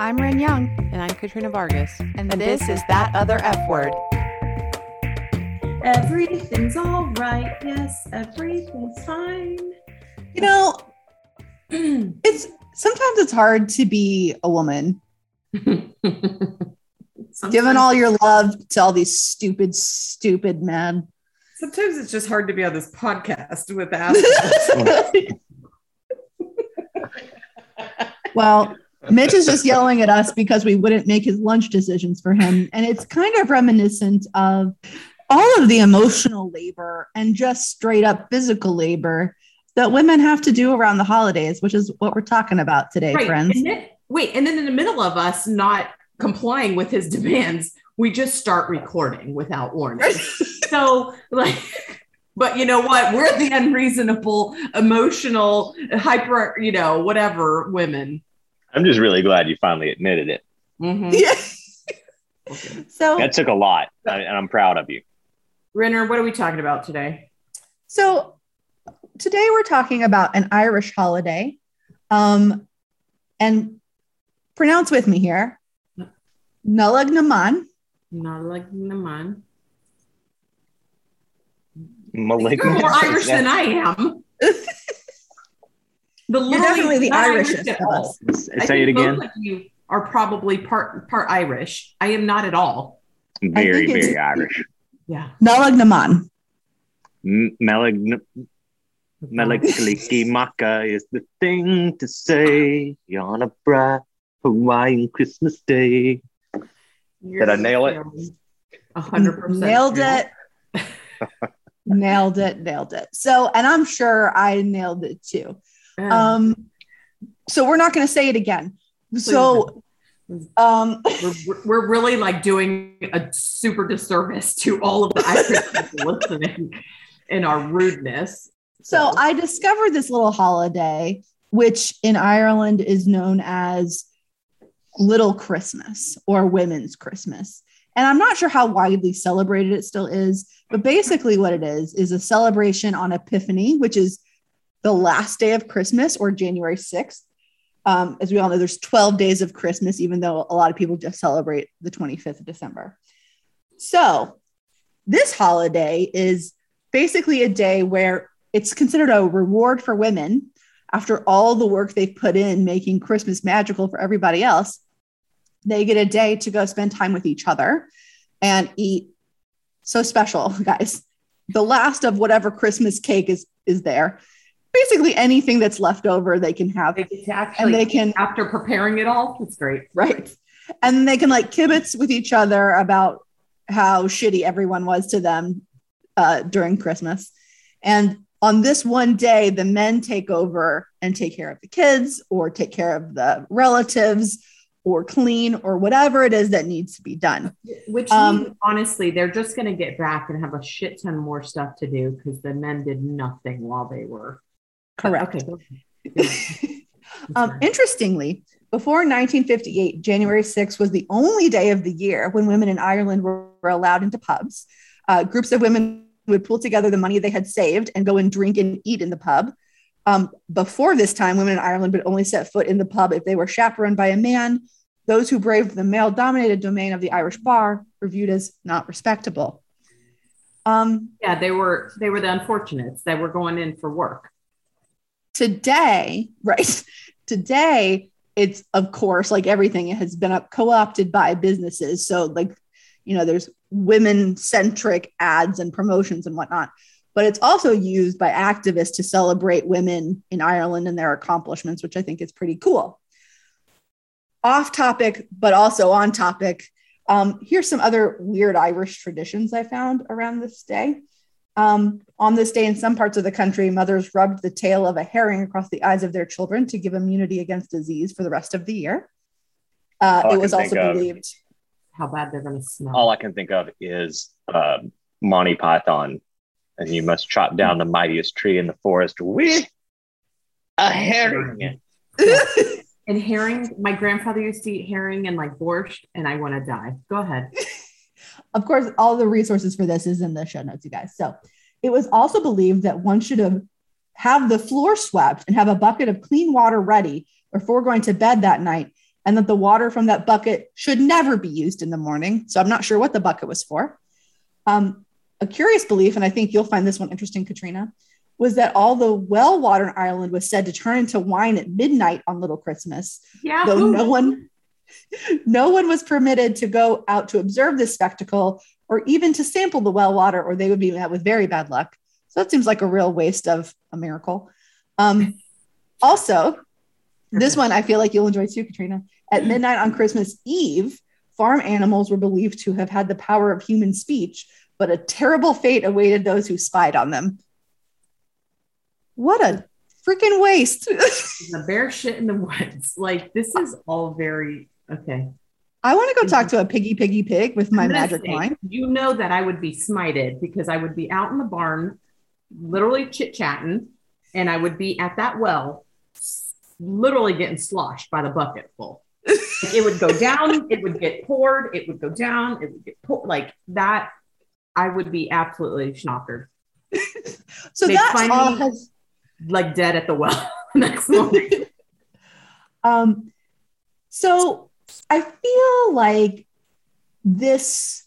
I'm Ren Young. And I'm Katrina Vargas. And, this, is That Other F Word. Everything's all right. Yes, everything's fine. You know, it's sometimes it's hard to be a woman, given all your love to all these stupid, stupid men. Sometimes it's just hard to be on this podcast with assholes. Well, Mitch is just yelling at us because we wouldn't make his lunch decisions for him. And it's kind of reminiscent of all of the emotional labor and just straight up physical labor that women have to do around the holidays, which is what we're talking about today, Right. friends. And then, wait, and then in the middle of us not complying with his demands, we just start recording without warning. so, like, but you know what? We're the unreasonable, emotional, hyper, you know, whatever women. I'm just really glad you finally admitted it. Mhm. Yeah. Okay. So, That took a lot, and I'm proud of you. Renner, what are we talking about today? so today we're talking about an Irish holiday. Um, and pronounce with me here. Nulag Naman. Not like Naman. You're more Irish than I am. The You're definitely the not Irishest at of all. us. I Say it think both again. of you are probably part part Irish. I am not at all. Very, very Irish. Yeah. Nulag Naman. M- Melag- Mele Kalikimaka is the thing to say on a bright Hawaiian Christmas day. You're Did I nail it? A hundred percent. Nailed it. nailed it. Nailed it. So, and I'm sure I nailed it too. Um, Um, so we're not going to say it again. So, um, we're, we're- we're really like doing a super disservice to all of the Irish people listening in our rudeness. so I discovered this little holiday, which in Ireland is known as Little Christmas or Women's Christmas. And I'm not sure how widely celebrated it still is, but basically, what it is is a celebration on Epiphany, which is the last day of Christmas or January 6th. Um, as we all know, there's 12 days of Christmas, even though a lot of people just celebrate the 25th of December. So, this holiday is basically a day where it's considered a reward for women after all the work they've put in making Christmas magical for everybody else. They get a day to go spend time with each other and eat so special, guys. The last of whatever Christmas cake is is there. Basically anything that's left over they can have They get to actually, and they can after preparing it all, it's great. right and they can like kibitz with each other about how shitty everyone was to them uh, during christmas and on this one day the men take over and take care of the kids or take care of the relatives or clean or whatever it is that needs to be done Which Um, means, honestly, they're just going to get back and have a shit ton more stuff to do because the men did nothing while they were. Correct Okay. Um, interestingly, before 1958, January 6th was the only day of the year when women in Ireland were, were allowed into pubs. Uh, groups of women would pool together the money they had saved and go and drink and eat in the pub. Um, before this time, women in Ireland would only set foot in the pub if they were chaperoned by a man. Those who braved the male dominated domain of the Irish bar were viewed as not respectable. Um, yeah, they were they were the unfortunates that were going in for work. Today, right? Today, it's of course like everything, it has been up co-opted by businesses. So, like, you know, there's women-centric ads and promotions and whatnot. But it's also used by activists to celebrate women in Ireland and their accomplishments, which I think is pretty cool. Off topic, but also on topic. Um, here's some other weird Irish traditions I found around this day. Um, on this day, in some parts of the country, mothers rubbed the tail of a herring across the eyes of their children to give immunity against disease for the rest of the year. Uh, it was also believed. How bad they're going to smell. All I can think of is uh, Monty Python, and you must chop down the mightiest tree in the forest with a herring. and herring, my grandfather used to eat herring and like borscht, and I want to die. Go ahead. of course, all the resources for this is in the show notes, you guys. So it was also believed that one should have have the floor swept and have a bucket of clean water ready before going to bed that night and that the water from that bucket should never be used in the morning. So I'm not sure what the bucket was for. Um, a curious belief, and I think you'll find this one interesting, Katrina, was that all the well water in Ireland was said to turn into wine at midnight on Little Christmas, Yeah. though no one no one was permitted to go out to observe this spectacle or even to sample the well water or they would be met with very bad luck. So that seems like a real waste of a miracle. Um, also this one i feel like you'll enjoy too katrina. At midnight on christmas eve farm animals were believed to have had the power of human speech but a terrible fate awaited those who spied on them. What a freaking waste. The bear shit in the woods. Like this is all very okay. I want to go talk to a piggy, piggy, pig with my magic say, wine. You know that I would be smited because I would be out in the barn, literally chit chatting, and I would be at that well, literally getting sloshed by the bucket full. It would go down, it would get poured, it would go down, it would get poured like that. I would be absolutely schnockered, So They that's find all me- has like dead at the well next morning. um so I feel like this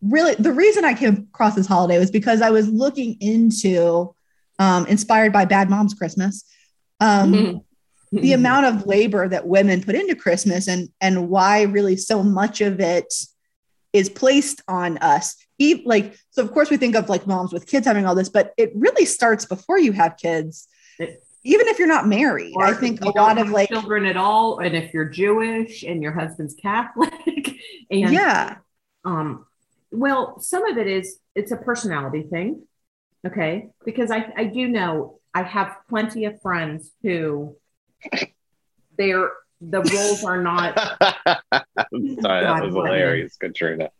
really the reason I came across this holiday was because I was looking into um inspired by Bad Moms Christmas. Um the amount of labor that women put into Christmas and and why really so much of it is placed on us. Like so, of course, we think of like moms with kids having all this, but it really starts before you have kids. It- Even if you're not married, Or I think a lot of like children at all, and if you're Jewish and your husband's Catholic, and yeah, um, well, some of it is it's a personality thing, okay? Because I I do know I have plenty of friends who they're the roles are not. Sorry, that was hilarious, Katrina.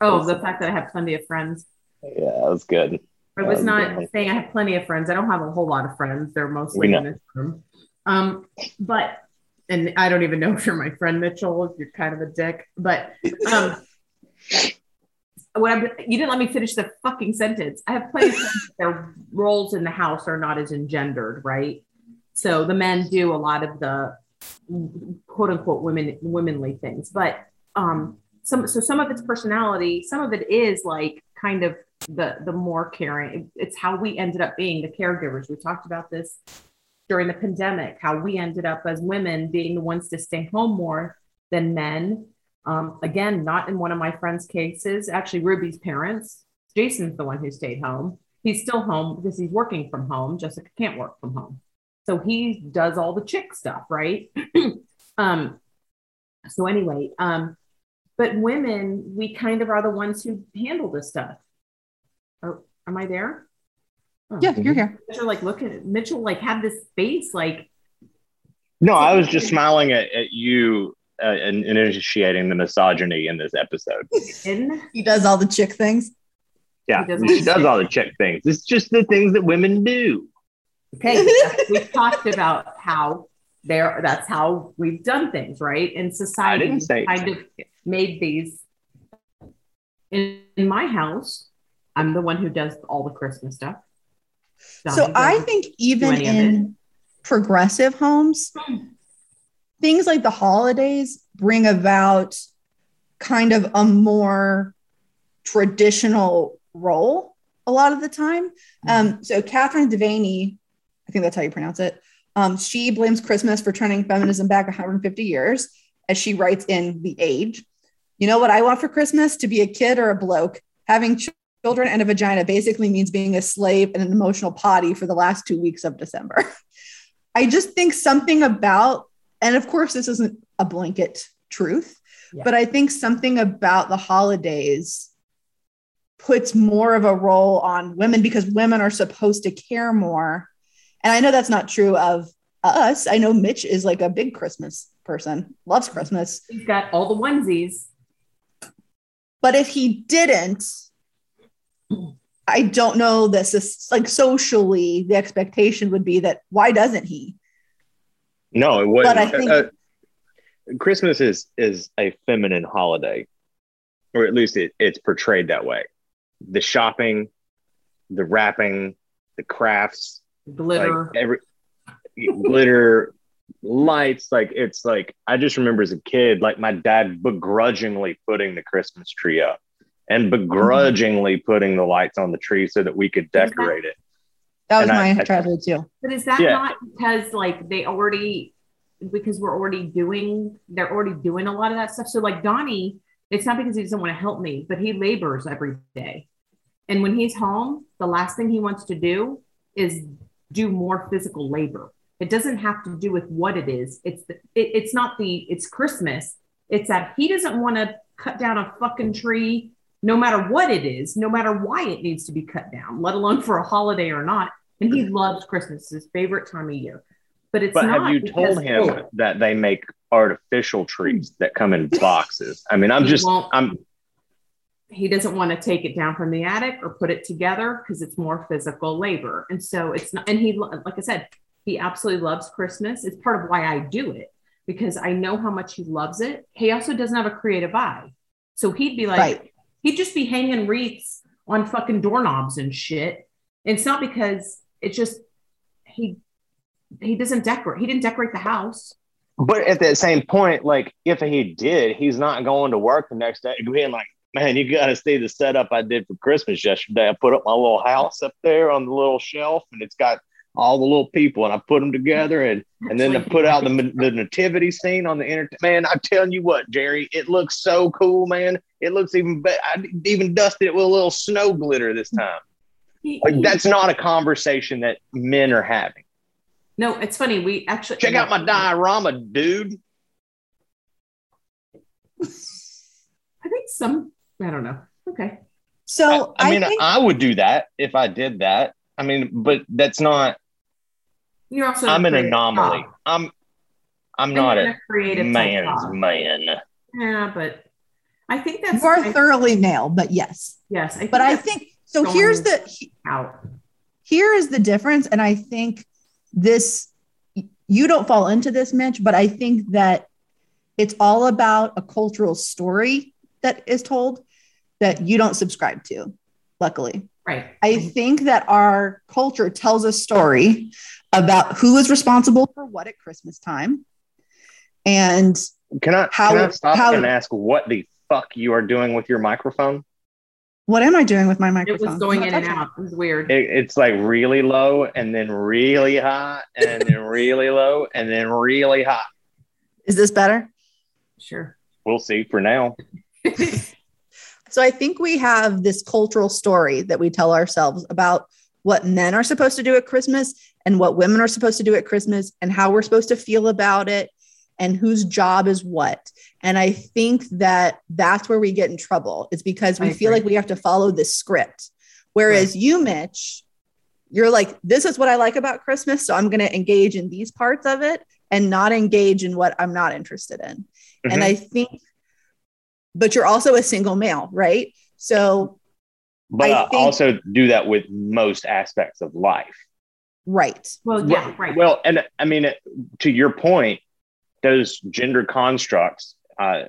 Oh, the fact that I have plenty of friends. Yeah, that was good. I was Um, not saying I have plenty of friends. I don't have a whole lot of friends. They're mostly in this room. Um, but and I don't even know if you're my friend Mitchell. If you're kind of a dick, but um, what I'm, you didn't let me finish the fucking sentence. I have plenty of friends. Their roles in the house are not as engendered, right? So the men do a lot of the quote unquote women womanly things, but um, some so some of it's personality, some of it is like kind of the the more caring. It's how we ended up being the caregivers. We talked about this during the pandemic, how we ended up as women being the ones to stay home more than men. Um, again, not in one of my friends' cases. Actually, Ruby's parents. Jason's the one who stayed home. He's still home because he's working from home. Jessica can't work from home. So he does all the chick stuff, right? um, so anyway, um, but women, we kind of are the ones who handle this stuff. Oh, am I there? Oh. yeah, you're here. Mitchell like look at Mitchell like had this face like No, I was just smiling at, at you uh, and, and initiating the misogyny in this episode. He does all the chick things. Yeah, He doesn't- she does all the chick things. It's just the things that women do. okay we've talked about how there that's how we've done things right in society I didn't say- kind of made these in, in my house i'm the one who does all the christmas stuff So I think even in progressive homes, things like the holidays bring about kind of a more traditional role a lot of the time. Um, so Catherine Deveny, I think that's how you pronounce it. Um, she blames Christmas for turning feminism back 150 years, as she writes in The Age. You know what I want for Christmas? To be a kid or a bloke. Having children and a vagina basically means being a slave and an emotional potty for the last two weeks of December. I just think something about, and of course, this isn't a blanket truth, Yeah. but I think something about the holidays puts more of a role on women because women are supposed to care more. And I know that's not true of us. I know Mitch is like a big Christmas person, loves Christmas. he's got all the onesies But if he didn't, I don't know this is like socially the expectation would be that why doesn't he? No, it was. But I think- uh, Christmas is is a feminine holiday, or at least it, it's portrayed that way. The shopping, the wrapping, the crafts, glitter like every glitter, lights. Like it's like I just remember as a kid, like my dad begrudgingly putting the Christmas tree up and mm-hmm. begrudgingly putting the lights on the tree so that we could decorate it. That was And my I- childhood too. But is that Yeah. not because like they already because we're already doing they're already doing a lot of that stuff. So like Donnie, it's not because he doesn't want to help me, but he labors every day. And when he's home, the last thing he wants to do is do more physical labor. It doesn't have to do with what it is. It's the, it, it's not the it's Christmas. It's that he doesn't want to cut down a fucking tree no matter what it is, no matter why it needs to be cut down, let alone for a holiday or not. And he loves Christmas, it's his favorite time of year. But it's But not have you because- told him oh, that they make artificial trees that come in boxes? I mean, I'm just I'm he doesn't want to take it down from the attic or put it together because it's more physical labor. And so it's not, and he, like I said, he absolutely loves Christmas. It's part of why I do it because I know how much he loves it. He also doesn't have a creative eye. So he'd be like, Right. He'd just be hanging wreaths on fucking doorknobs and shit. And it's not because it's just, he, he doesn't decorate. He didn't decorate the house. But at that same point, like if he did, he's not going to work the next day being like, man, you got to see the setup I did for Christmas yesterday. I put up my little house up there on the little shelf, and it's got all the little people, and I put them together, and and then I put out the the nativity scene on the internet. Man, I'm telling you what, Jerry, it looks so cool, man. It looks even better. I even dusted it with a little snow glitter this time. Like that's not a conversation that men are having. no, it's funny. We actually Check out my diorama, dude. I think some, I don't know. Okay. So I, I mean, think, I would do that if I did that. I mean, but that's not. You're also I'm an anomaly. job. I'm. I'm And not you're a creative man's job. man. Yeah, but I think that's you are I- thoroughly male, but yes. yes. I But I think so. Here's the out. here is the difference, and I think this you don't fall into this, Mitch, but I think that it's all about a cultural story that is told that you don't subscribe to. Luckily, Right. I mm-hmm. think that our culture tells a story about who is responsible for what at Christmas time. And Can I How- can I stop how- and ask what the fuck you are doing with your microphone? what am I doing with my microphone? It was going in and out. It was weird. It, it's like really low and then really high and then really low and then really high. Is this better? sure. We'll see for now. So I think we have this cultural story that we tell ourselves about what men are supposed to do at Christmas and what women are supposed to do at Christmas and how we're supposed to feel about it and whose job is what. And I think that that's where we get in trouble. It's because we feel like we have to follow this script. Whereas you, Mitch, you're like, this is what I like about Christmas. So I'm going to engage in these parts of it and not engage in what I'm not interested in. And Mhm. I think, but you're also a single male, right? So, But I I, think- also do that with most aspects of life. right. Well, yeah, Well- right. Well, and I mean, to your point, those gender constructs uh,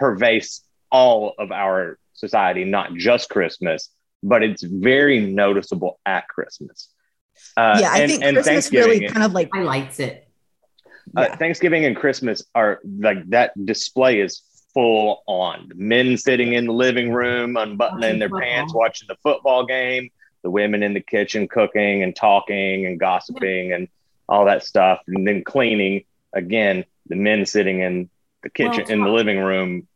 pervase all of our society, not just Christmas, but it's very noticeable at Christmas. Uh, yeah. I and- think and Christmas really Thanksgiving- kind of like, highlights it. uh, yeah. Thanksgiving and Christmas are like that display is full on. Men sitting in the living room, unbuttoning their football. pants, watching the football game. The women in the kitchen cooking and talking and gossiping and all that stuff, and then cleaning. Again, the men sitting in the kitchen Well, in the living room,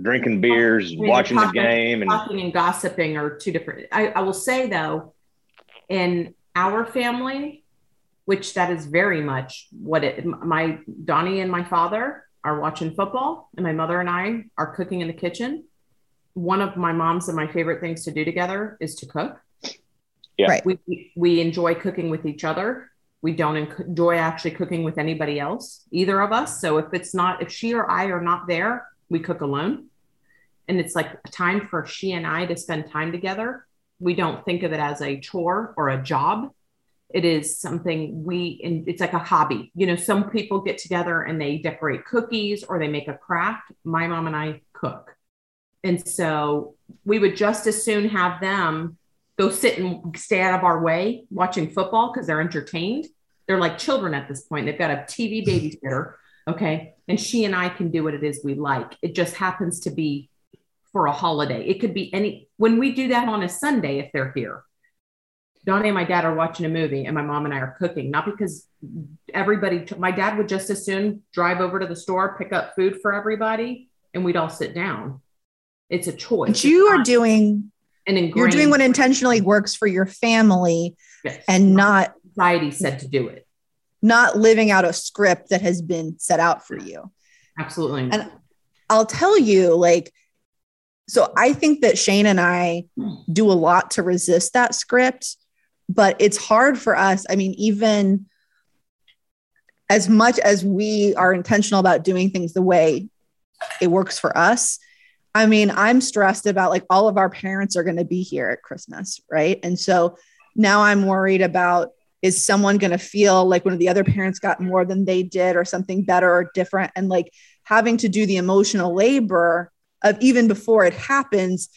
drinking beers, watching the game, and Talking and gossiping are two different. I, I will say though, in our family, which that is very much what it. My Donnie and my father are watching football, and my mother and I are cooking in the kitchen. One of my mom's and my favorite things to do together is to cook. Yeah. Right. We we enjoy cooking with each other. We don't enjoy actually cooking with anybody else, either of us. So if it's not, if she or I are not there, we cook alone and it's like a time for she and I to spend time together. We don't think of it as a chore or a job. It is something we, and it's like a hobby. You know, some people get together and they decorate cookies or they make a craft. My mom and I cook. And so we would just as soon have them go sit and stay out of our way watching football because they're entertained they're like children at this point. They've got a TV babysitter. Okay. And she and I can do what it is we like. It just happens to be for a holiday. It could be any, when we do that on a Sunday, if they're here, Donnie and my dad are watching a movie and my mom and I are cooking, not because everybody, my dad would just as soon drive over to the store, pick up food for everybody, and we'd all sit down. It's a choice. But you are doing, and you're doing what intentionally works for your family yes. and not society said to do it. not living out a script that has been set out for you. Absolutely. And I'll tell you, like, so I think that Shane and I hmm. do a lot to resist that script, but it's hard for us. I mean, even as much as we are intentional about doing things the way it works for us, I mean, I'm stressed about like all of our parents are going to be here at Christmas, right? And so now I'm worried about is someone going to feel like one of the other parents got more than they did or something better or different and like having to do the emotional labor of even before it happens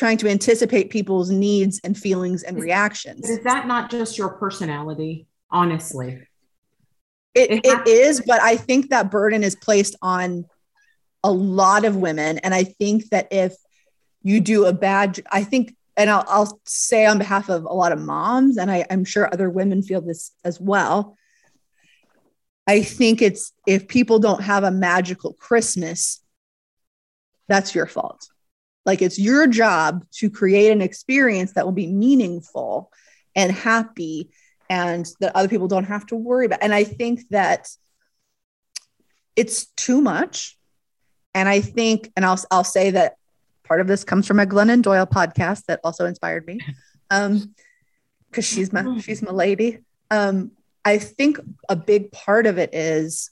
trying to anticipate people's needs and feelings and reactions. But is that not just your personality? Honestly, it, It it is but i think that burden is placed on a lot of women. And i think that if you do a bad I think and i'll, I'll say on behalf of a lot of moms and I, i'm sure other women feel this as well i think it's if people don't have a magical christmas that's your fault like it's your job to create an experience that will be meaningful and happy and that other people don't have to worry about. And I think that it's too much. And I think, and I'll, I'll say that part of this comes from a Glennon Doyle podcast that also inspired me. Um, cause she's my, she's my lady. Um, I think a big part of it is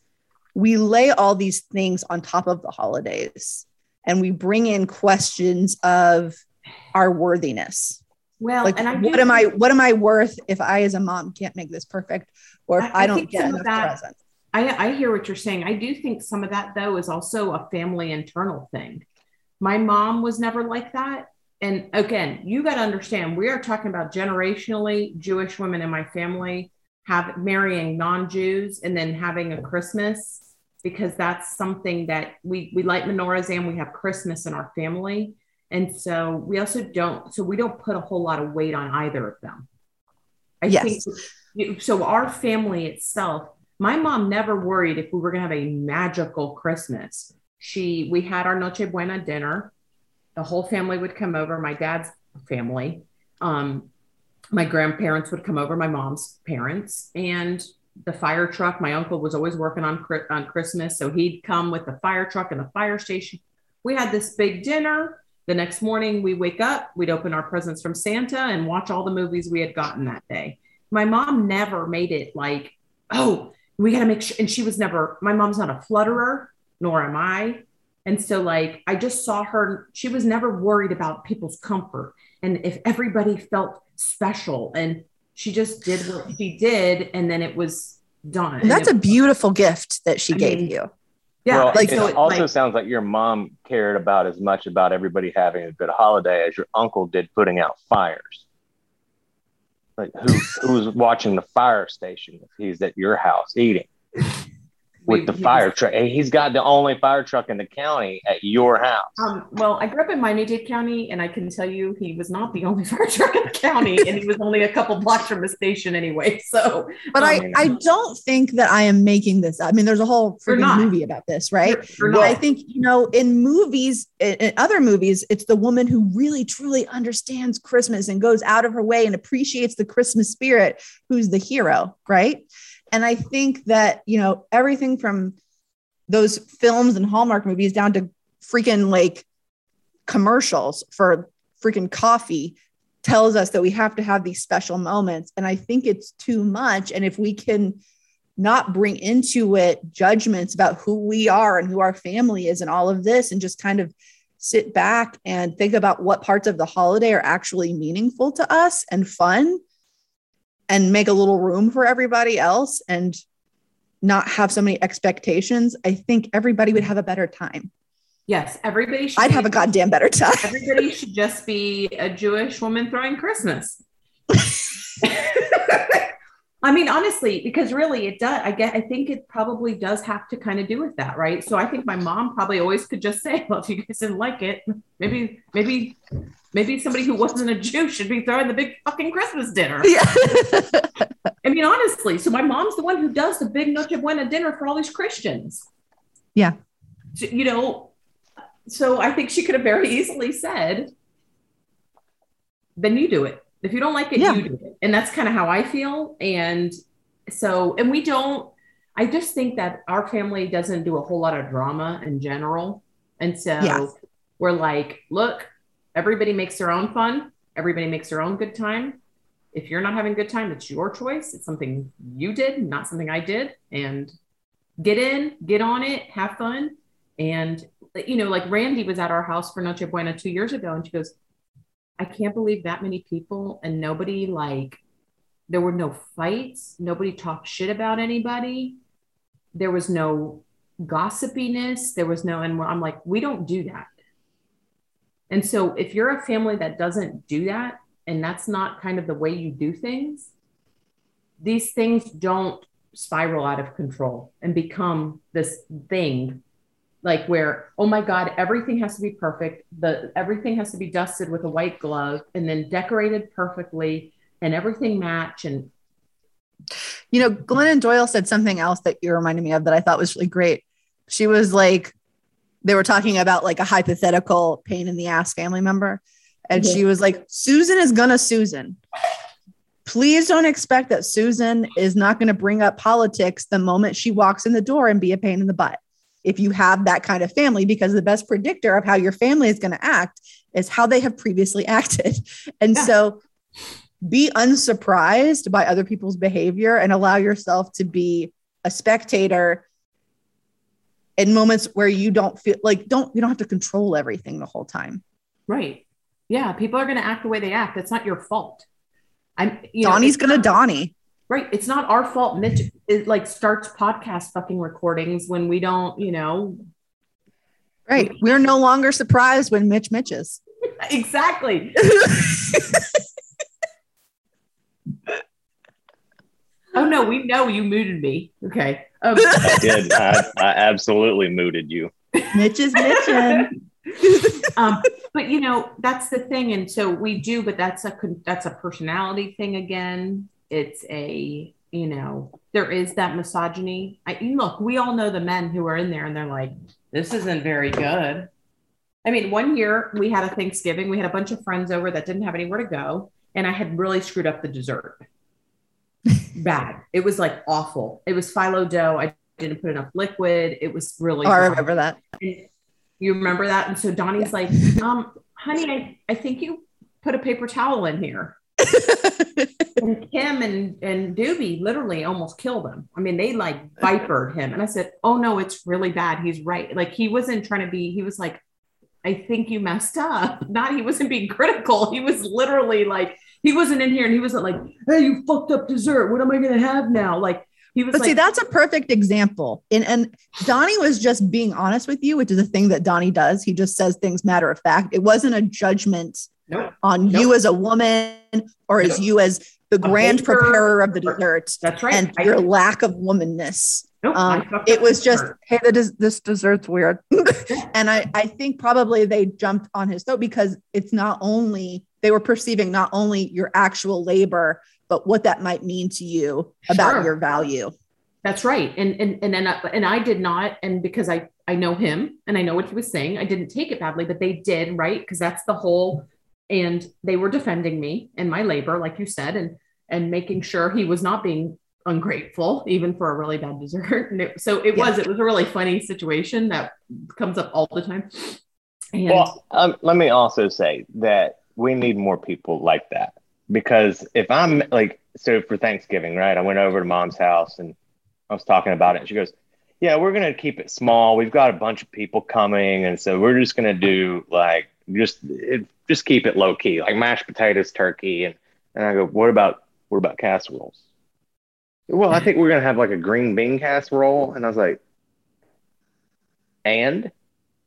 we lay all these things on top of the holidays and we bring in questions of our worthiness well, like and I what am i what am i worth if i as a mom can't make this perfect or if I- i, don't get enough that- presents I, I hear what you're saying. I do think some of that though is also a family internal thing. My mom was never like that. And again, you got to understand, we are talking about generationally Jewish women in my family have marrying non-Jews and then having a Christmas because that's something that we we light menorahs and we have Christmas in our family. And so we also don't so we don't put a whole lot of weight on either of them. I Yes. think so our family itself my mom never worried if we were going to have a magical christmas she we had our noche buena dinner the whole family would come over my dad's family um my grandparents would come over my mom's parents and the fire truck. My uncle was always working on on christmas so he'd come with the fire truck and the fire station. We had this big dinner. The next morning we wake up we'd open our presents from santa and watch all the movies we had gotten that day. My mom never made it like oh we got to make sure and she was never my mom's not a flutterer nor am i. And so like i just saw her she was never worried about people's comfort and if everybody felt special and she just did what she did and then it was done. And that's a And it- beautiful gift that she I gave mean, you. yeah well, like like, it so it, also like, sounds like your mom cared about as much about everybody having a good holiday as your uncle did putting out fires. Like who who's watching the fire station if he's at your house eating with we- the fire truck? He's got the only fire truck in the county at your house. Um, well, I grew up in Miami-Dade County, and I can tell you he was not the only fire truck in the county, and he was only a couple blocks from the station anyway. So, but I, um, I don't think that I am making this. up. I mean, there's a whole freaking not. movie about this, right? you're- you're But I think you know, in movies, in, in other movies, it's the woman who really truly understands Christmas and goes out of her way and appreciates the Christmas spirit, who's the hero, right? And I think that you know everything from those films and Hallmark movies down to freaking like commercials for freaking coffee tells us that we have to have these special moments. And I think it's too much. And if we can not bring into it judgments about who we are and who our family is and all of this, and just kind of sit back and think about what parts of the holiday are actually meaningful to us and fun and make a little room for everybody else and not have so many expectations, I think everybody would have a better time. yes, everybody should. I'd be- have a goddamn better time. Everybody should just be a Jewish woman throwing Christmas. I mean, honestly, because really it does. I get. I think it probably does have to kind of do with that, right? So I think my mom probably always could just say, "Well, if you guys didn't like it, maybe, maybe, maybe somebody who wasn't a Jew should be throwing the big fucking Christmas dinner." Yeah. I mean, honestly. So my mom's the one who does the big Noche Buena dinner for all these Christians. Yeah. So, you know, so I think she could have very easily said, "Then you do it." If you don't like it, Yeah. you do it. And that's kind of how I feel. And so, and we don't, I just think that our family doesn't do a whole lot of drama in general. And so Yeah. we're like, look, everybody makes their own fun, everybody makes their own good time. If you're not having good time, it's your choice. It's something you did, not something I did. And get in, get on it, have fun. And, you know, like Randy was at our house for Noche Buena two years ago, and she goes, I can't believe that many people and nobody like there were no fights, nobody talked shit about anybody. There was no gossipiness, there was no and I'm like we don't do that. And so if you're a family that doesn't do that and that's not kind of the way you do things, these things don't spiral out of control and become this thing like where oh my god everything has to be perfect the everything has to be dusted with a white glove and then decorated perfectly and everything match and You know, Glennon Doyle said something else that you reminded me of that I thought was really great. She was like, they were talking about like a hypothetical pain in the ass family member. And she was like, Susan is gonna Susan. Please don't expect that Susan is not going to bring up politics the moment she walks in the door and be a pain in the butt. If you have that kind of family, because the best predictor of how your family is going to act is how they have previously acted. And Yeah. so be unsurprised by other people's behavior and allow yourself to be a spectator in moments where you don't feel like don't you don't have to control everything the whole time. right yeah people are going to act the way they act it's not your fault i'm you know, Donnie's gonna not- Donnie. right it's not our fault mitch it like starts podcast fucking recordings when we don't you know Right. We're no longer surprised when Mitch Mitches. exactly oh no we know you muted me okay um, I did. I, I absolutely mooted you. Mitch is Mitchin. um, but you know that's the thing and so we do but that's a that's a personality thing again it's a you know there is that misogyny I, look we all know the men who are in there and they're like this isn't very good i mean one year we had a thanksgiving we had a bunch of friends over that didn't have anywhere to go and i had really screwed up the dessert bad it was like awful it was phyllo dough i didn't put enough liquid it was really Oh, I remember that. And you remember that? And so Donnie's like, um, honey, I, I think you put a paper towel in here. And Kim and, and Doobie literally almost killed him. I mean, they like vipered him. And I said, Oh no, it's really bad. He's right. Like he wasn't trying to be, he was like, I think you messed up. Not he wasn't being critical. He was literally like, he wasn't in here and he wasn't like, Hey, you fucked up dessert. What am I gonna have now? Like he was But like, see, that's a perfect example. And and Donnie was just being honest with you, which is a thing that Donnie does. He just says things matter of fact. It wasn't a judgment Nope. on you as a woman or as you as the grand baker. preparer of the dessert that's right. and I- your lack of womanness. nope, Um, it was just, dessert. hey, the des- this dessert's weird. and I, I think probably they jumped on his throat because it's not only, they were perceiving not only your actual labor, but what that might mean to you about Sure. your value. That's right. And and and then I, and I did not and because I I know him and I know what he was saying, I didn't take it badly, but they did, right? Because that's the whole and they were defending me and my labor like you said and and making sure he was not being ungrateful even for a really bad dessert. And it- so it Yeah. was it was a really funny situation that comes up all the time. And Well, um, let me also say that we need more people like that because if I'm like, so for Thanksgiving, right? I went over to mom's house and I was talking about it. And she goes, Yeah, we're going to keep it small. We've got a bunch of people coming. And so we're just going to do like, just, it, just keep it low key, like mashed potatoes, turkey. And, and I go, What about, what about casseroles? Well, I think we're going to have like a green bean casserole. And I was like, And?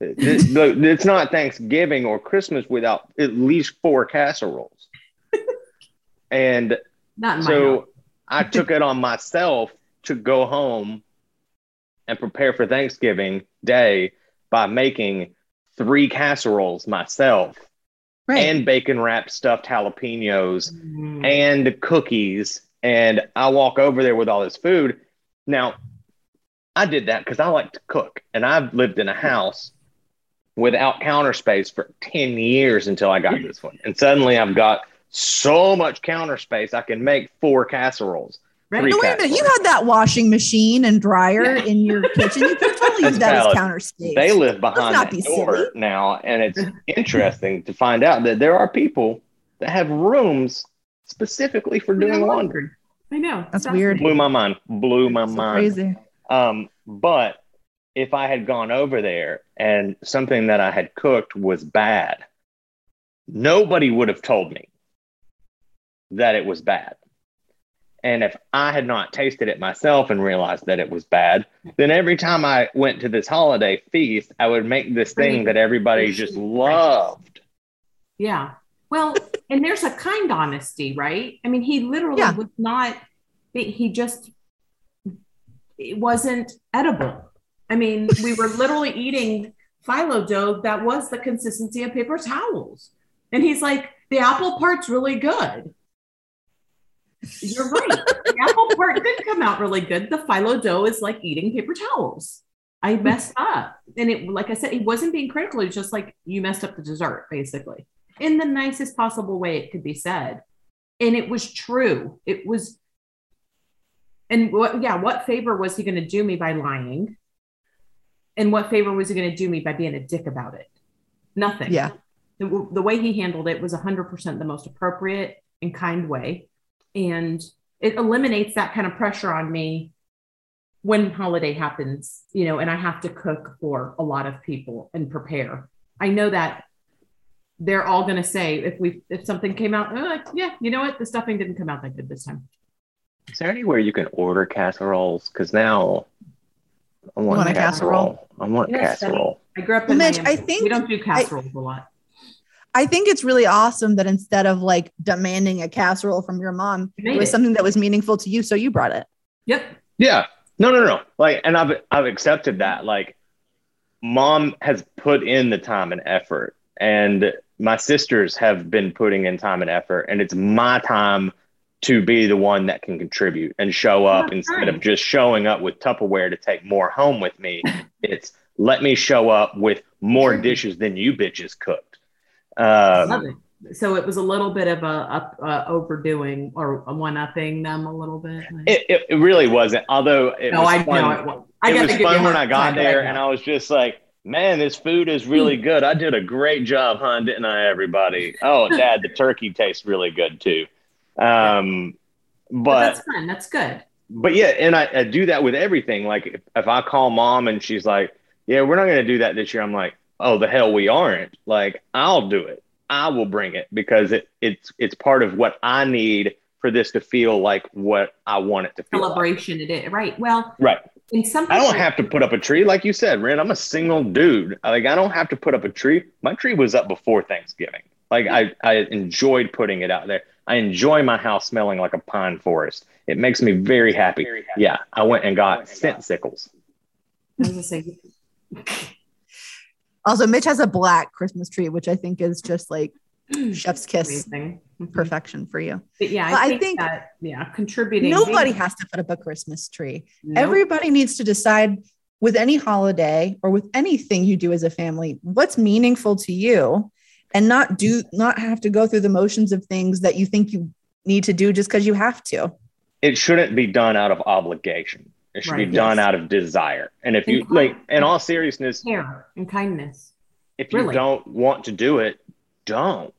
It's not Thanksgiving or Christmas without at least four casseroles. and not in my house. so I took it on myself to go home and prepare for Thanksgiving Day by making three casseroles myself Right. and bacon wrapped stuffed jalapenos Mm. and cookies. And I walk over there with all this food. Now, I did that because I like to cook, and I've lived in a house without counter space for 10 years until I got this one. And suddenly I've got so much counter space, I can make four casseroles. Right. No, wait a minute. You had that washing machine and dryer in your kitchen. You could totally use That's that as counter space. They live behind not that be door silly. now, and it's interesting to find out that there are people that have rooms specifically for doing laundry. I know. That's It's weird. Blew my mind. Blew my So mind. crazy. Um, but if I had gone over there and something that I had cooked was bad, nobody would have told me that it was bad. And if I had not tasted it myself and realized that it was bad, then every time I went to this holiday feast, I would make this thing that everybody just loved. Yeah. Well, and there's a kind honesty, right? I mean, he literally Yeah. was not, he just, it wasn't edible. I mean, we were literally eating phyllo dough that was the consistency of paper towels. And he's like, the apple part's really good. You're right. the apple part did come out really good. The phyllo dough is like eating paper towels. I messed up. And it, like I said, he wasn't being critical. Was just like, you messed up the dessert, basically, in the nicest possible way it could be said. And it was true. It was, and what, yeah, what favor was he going to do me by lying? And what favor was he going to do me by being a dick about it? Nothing. Yeah. The, the way he handled it was 100% the most appropriate and kind way. And it eliminates that kind of pressure on me when holiday happens, you know, and I have to cook for a lot of people and prepare. I know that they're all going to say if we if something came out, oh, like, yeah, you know what, the stuffing didn't come out that good this time. Is there anywhere you can order casseroles? Because now I want, Want a a casserole. I want Yes, casserole. I grew up Well, in Mitch, I think- we don't do casseroles a lot. I think it's really awesome that instead of like demanding a casserole from your mom, You it was it. something that was meaningful to you. So you brought it. Yep. Yeah. No, no, no. Like, and I've I've accepted that. Like, mom has put in the time and effort, and my sisters have been putting in time and effort, and it's my time to be the one that can contribute and show up instead of just showing up with Tupperware to take more home with me. it's let me show up with more dishes than you bitches cooked. Um, love it. So it was a little bit of a up, uh, overdoing or a one upping them a little bit. it, it, it really wasn't. Although it no, was I fun. it. was- I it was a fun when I got there, know. and I was just like, "Man, this food is really Hmm. good. I did a great job, huh? Didn't I, everybody? Oh, Dad, the turkey tastes really good too." Um, but but that's fun. That's good. but yeah, and I, I do that with everything. Like if, if I call mom and she's like, "Yeah, we're not going to do that this year," I'm like, "Oh, the hell we aren't." Like I'll do it. I will bring it because it it's it's part of what I need for this to feel like what I want it to feel. like. Celebration it is. Right. Well, Right. in some I don't have to put up a tree, like you said, Ren. I'm a single dude. Like I don't have to put up a tree. My tree was up before Thanksgiving. Like I, I enjoyed putting it out there. I enjoy my house smelling like a pine forest. It makes me very happy. Yeah, I went and got Scentsicles. I was gonna Also, Mitch has a black Christmas tree, which I think is just like chef's kiss amazing. Mhm. perfection for you. But yeah, But I I think, think that yeah, contributing. Nobody has to put up a Christmas tree. Nope. Everybody needs to decide with any holiday or with anything you do as a family, what's meaningful to you and not do not have to go through the motions of things that you think you need to do just because you have to. It shouldn't be done out of obligation. It should Right, be done yes. out of desire. And if you And like, in all seriousness, care and kindness. if you Really. don't want to do it, don't.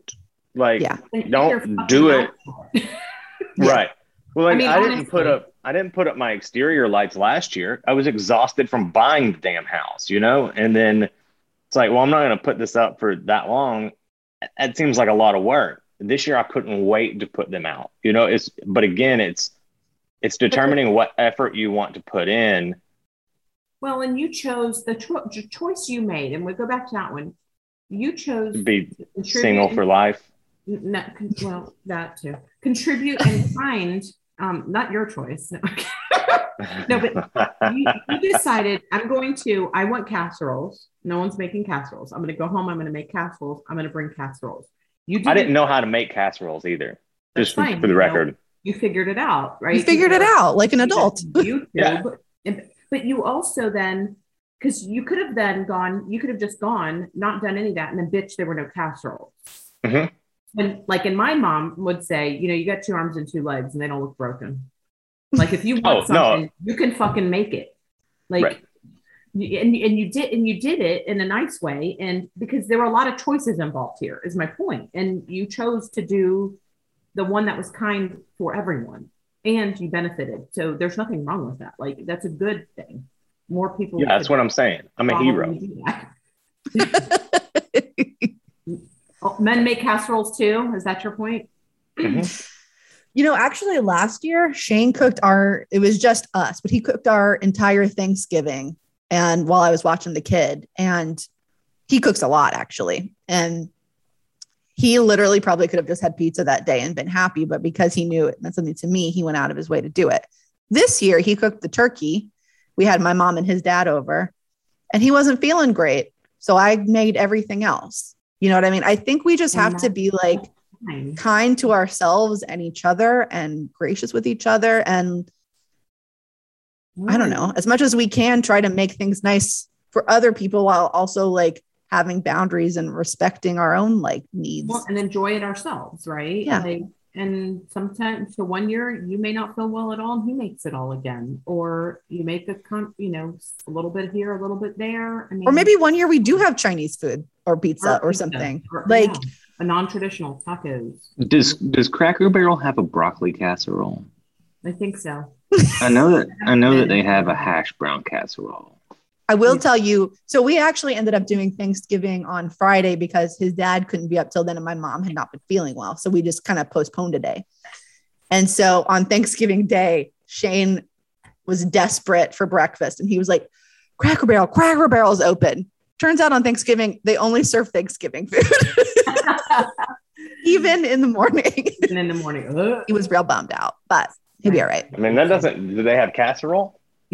Like, Yeah. Don't do it. mouth shut. Yeah. Right. Well, like, I, mean, didn't put up I didn't put up my exterior lights last year. I was exhausted from buying the damn house, you know? And then it's like, well, I'm not going to put this up for that long. That seems like a lot of work. This year I couldn't wait to put them out. You know, it's but again, it's it's determining what effort you want to put in. Well, and you chose the cho- the choice you made, and we go back to that one. You chose to be single for life. not, well, that too. Contribute and find, um, not your choice. No, but you, you decided I'm going to. I want casseroles. No one's making casseroles. I'm going to go home. I'm going to make casseroles. I'm going to bring casseroles. You I didn't know how to make casseroles either. That's Just for, fine, for the you know. record. You figured it out, right? You figured it out like an adult. YouTube, Yeah. and- but you also then because you could have then gone, you could have just gone, not done any of that, and then bitch, there were no casseroles. Mhm. And like, and my mom would say, you know, you got two arms and two legs, and they don't look broken. Like if you want Oh, no. something, you can fucking make it. Like. Right. you- And, and you did and you did it in a nice way and because there were a lot of choices involved here is my point and you chose to do the one that was kind for everyone and you benefited so there's nothing wrong with that like that's a good thing more people Yeah, that's what I'm saying. I'm a hero. you do that. Oh, men make casseroles too is that your point Mhm. You know, actually, last year Shane cooked our. It was just us, but he cooked our entire Thanksgiving. And while I was watching the kid, and he cooks a lot actually, and he literally probably could have just had pizza that day and been happy, but because he knew it meant something to me, he went out of his way to do it. This year, he cooked the turkey. We had my mom and his dad over, and he wasn't feeling great, so I made everything else. You know what I mean? I think we just have to be like Fine. kind to ourselves and each other and gracious with each other and i don't know as much as we can try to make things nice for other people while also like having boundaries and respecting our own like needs. Well, and enjoy it ourselves right? Yeah. Like, and sometimes so one year you may not feel well at all and he makes it all again. Or you make a con you know a little bit here a little bit there. I mean, or maybe one year we do have chinese food or pizza or pizza, something. Or- like yeah, a non-traditional tacos Does does Cracker Barrel have a broccoli casserole? i think so I know that I know that they have a hash brown casserole. I will tell you. So we actually ended up doing Thanksgiving on Friday because his dad couldn't be up till then, and my mom had not been feeling well. So we just kind of postponed a day. And so on Thanksgiving Day, Shane was desperate for breakfast, and he was like, "Cracker Barrel, Cracker Barrel's open." Turns out on Thanksgiving they only serve Thanksgiving food, even in the morning. and in the morning ugh. he was real bummed out, but he'll be all right. I mean, that doesn't. Do they have casserole?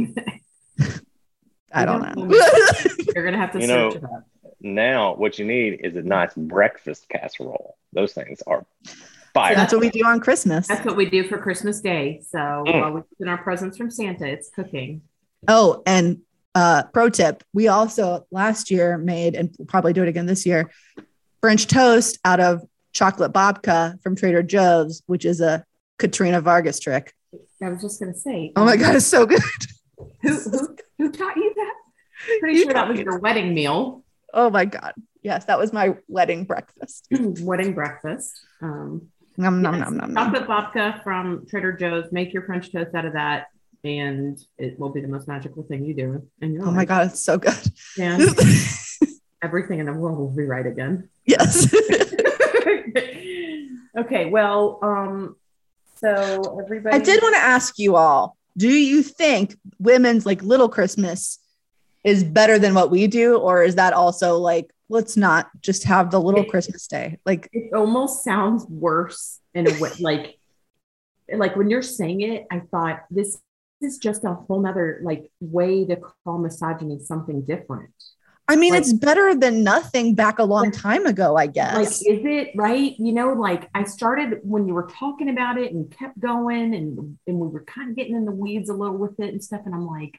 I don't You know. you're gonna have to You search know- it up Now, what you need is a nice breakfast casserole. Those things are fire. That's what we do on Christmas. that's what we do for christmas day so Mm. while we open our presents from santa it's cooking Oh, and uh, pro tip: we also last year made, and we'll probably do it again this year, French toast out of chocolate babka from Trader Joe's, which is a Katrina Vargas trick. i was just gonna say Oh my god, it's so good! who who, who taught you that pretty You sure that was your wedding meal Oh my god, yes, that was my wedding breakfast. wedding breakfast um Nom nom Yes. nom nom nom. chocolate babka from Trader Joe's. Make your French toast out of that, and it will be the most magical thing you do. And you're Oh my god, it's so good. and everything in the world will be right again. yes. okay, well, um, so everybody, I did want to ask you all: Do you think women's like Little Christmas is better than what we do, or is that also like let's not just have the Little Christmas Day? Like, It almost sounds worse in a way, like, like when you're saying it, I thought this is just a whole nother like way to call misogyny something different. I mean, Like- it's better than nothing back a long Like- time ago, I guess. like is it right? You know like i started when you were talking about it and kept going and and we were kind of getting in the weeds a little with it and stuff and i'm like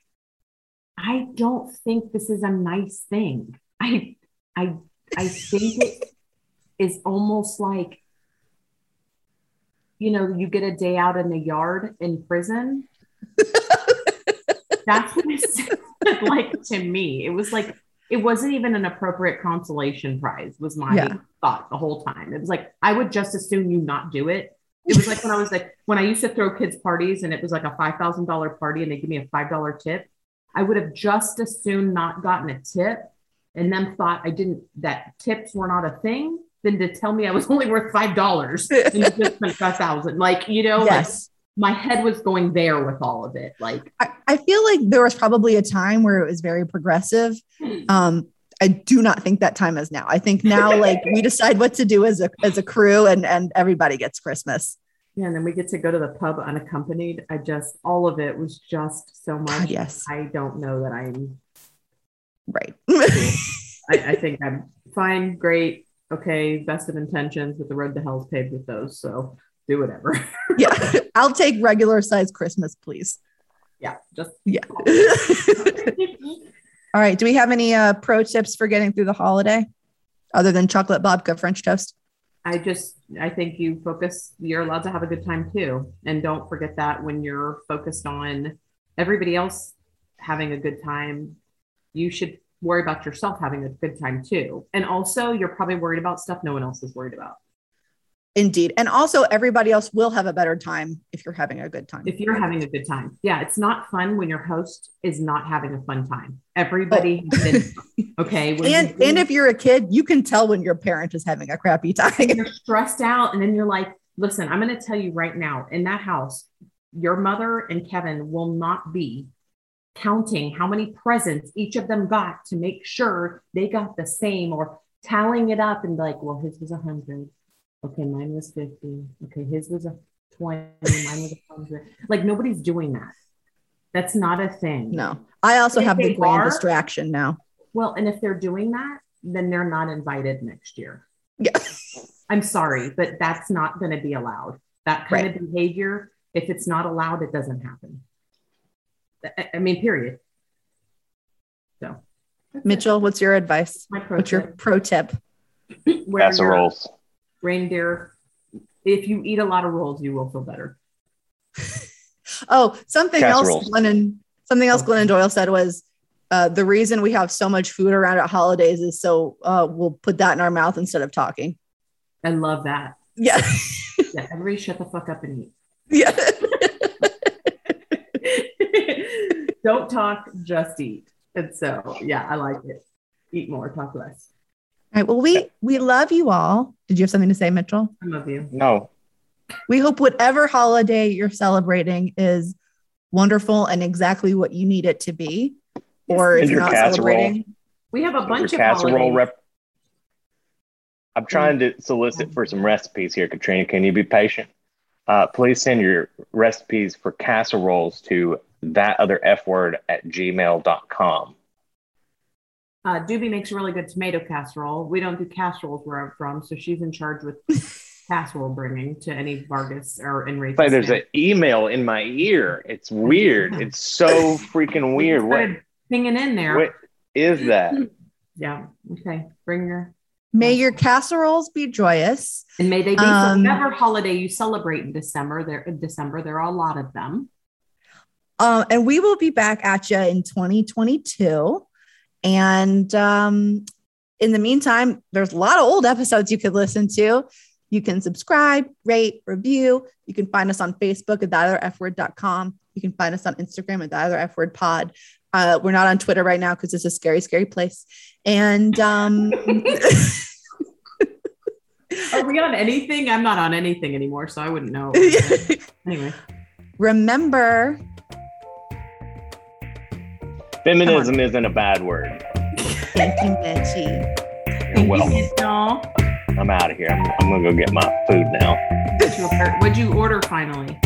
i don't think this is a nice thing. I i i think it is almost like you know you get a day out in the yard in prison. That's what it sounded like to me. It was like it wasn't even an appropriate consolation prize was my Yeah. thought the whole time it was like i would just assume you not do it it was like when i was like when i used to throw kids parties and it was like a $5000 party and they give me a $5 tip i would have just as soon not gotten a tip and then thought i didn't that tips were not a thing than to tell me i was only worth five dollars and you just spent a thousand like you know like yes. My head was going there with all of it like I, I feel like there was probably a time where it was very progressive. Um, I do not think that time is now. I think now, like, we decide what to do as a as a crew, and and everybody gets Christmas. Yeah, and then we get to go to the pub unaccompanied. I just all of it was just so much. God, yes. I don't know that I'm Right. I, I think I'm fine, great, okay, best of intentions, but the road to hell is paved with those. So do whatever. yeah. I'll take regular size Christmas, please. yeah, just Yeah. All right. Do we have any uh, pro tips for getting through the holiday other than chocolate babka French toast? I just I think you focus you're allowed to have a good time too. And don't forget that when you're focused on everybody else having a good time, you should worry about yourself having a good time too. And also you're probably worried about stuff no one else is worried about. Indeed. And also, everybody else will have a better time if you're having a good time. If you're having a good time. Yeah, it's not fun when your host is not having a fun time. Everybody oh. been okay. and and if you're a kid, you can tell when your parent is having a crappy time. you're stressed out and then you're like listen i'm going to tell you right now in that house your mother and kevin will not be counting how many presents each of them got to make sure they got the same or tallying it up and like well his was a 100 okay mine was 50 okay his was a 20 mine was a 100 like nobody's doing that that's not a thing No, I also If have the grand are- distraction now. well and if they're doing that then they're not invited next year Yeah. I'm sorry, but that's not going to be allowed. That kind of behavior, if it's not allowed, it doesn't happen. I- I mean, period. So, that's it. Mitchell, what's your advice? my pro What's your pro tip? Wear your Casseroles. Reindeer. If you eat a lot of rolls, you will feel better. Oh, something else Casseroles. Glennon, something else Glennon Doyle said was uh, the reason we have so much food around at holidays is so uh, we'll put that in our mouth instead of talking. I love that. Yeah. Yeah, everybody shut the fuck up and eat. yeah. Don't talk, just eat. And so, yeah, I like it. Eat more, talk less. All right. Well, we we love you all. Did you have something to say, Mitchell? I love you. No. We hope whatever holiday you're celebrating is wonderful and exactly what you need it to be. Or Is if you're your not casserole- celebrating, We have a Your bunch of casserole rep- I'm trying to solicit for some recipes here, Katrina. Can you be patient? Uh, please send your recipes for casseroles to that other F word at gmail.com. Uh, Doobie makes a really good tomato casserole. We don't do casseroles where I'm from, so she's in charge with casserole bringing to any Vargas or Enrique. But there's an email in my ear. It's weird. It's so freaking weird. What, pinging in there? what is that? Yeah. Okay. Bring your may your casseroles be joyous. and may they be Um, whatever holiday you celebrate in December. There in December there are a lot of them. Um, and we will be back at you in 2022. And um, in the meantime, there's a lot of old episodes you could listen to. You can subscribe, rate, review. You can find us on Facebook at thatotherfword.com. You can find us on Instagram at thatotherfwordpod. Uh, we're not on Twitter right now because it's a scary, scary place. And um, Are we on anything? I'm not on anything anymore, so I wouldn't know. anyway, remember, Feminism isn't a bad word. thank you, Mitchie. You're welcome. No. I'm out of here. I'm, I'm going to go get my food now. What'd you order finally?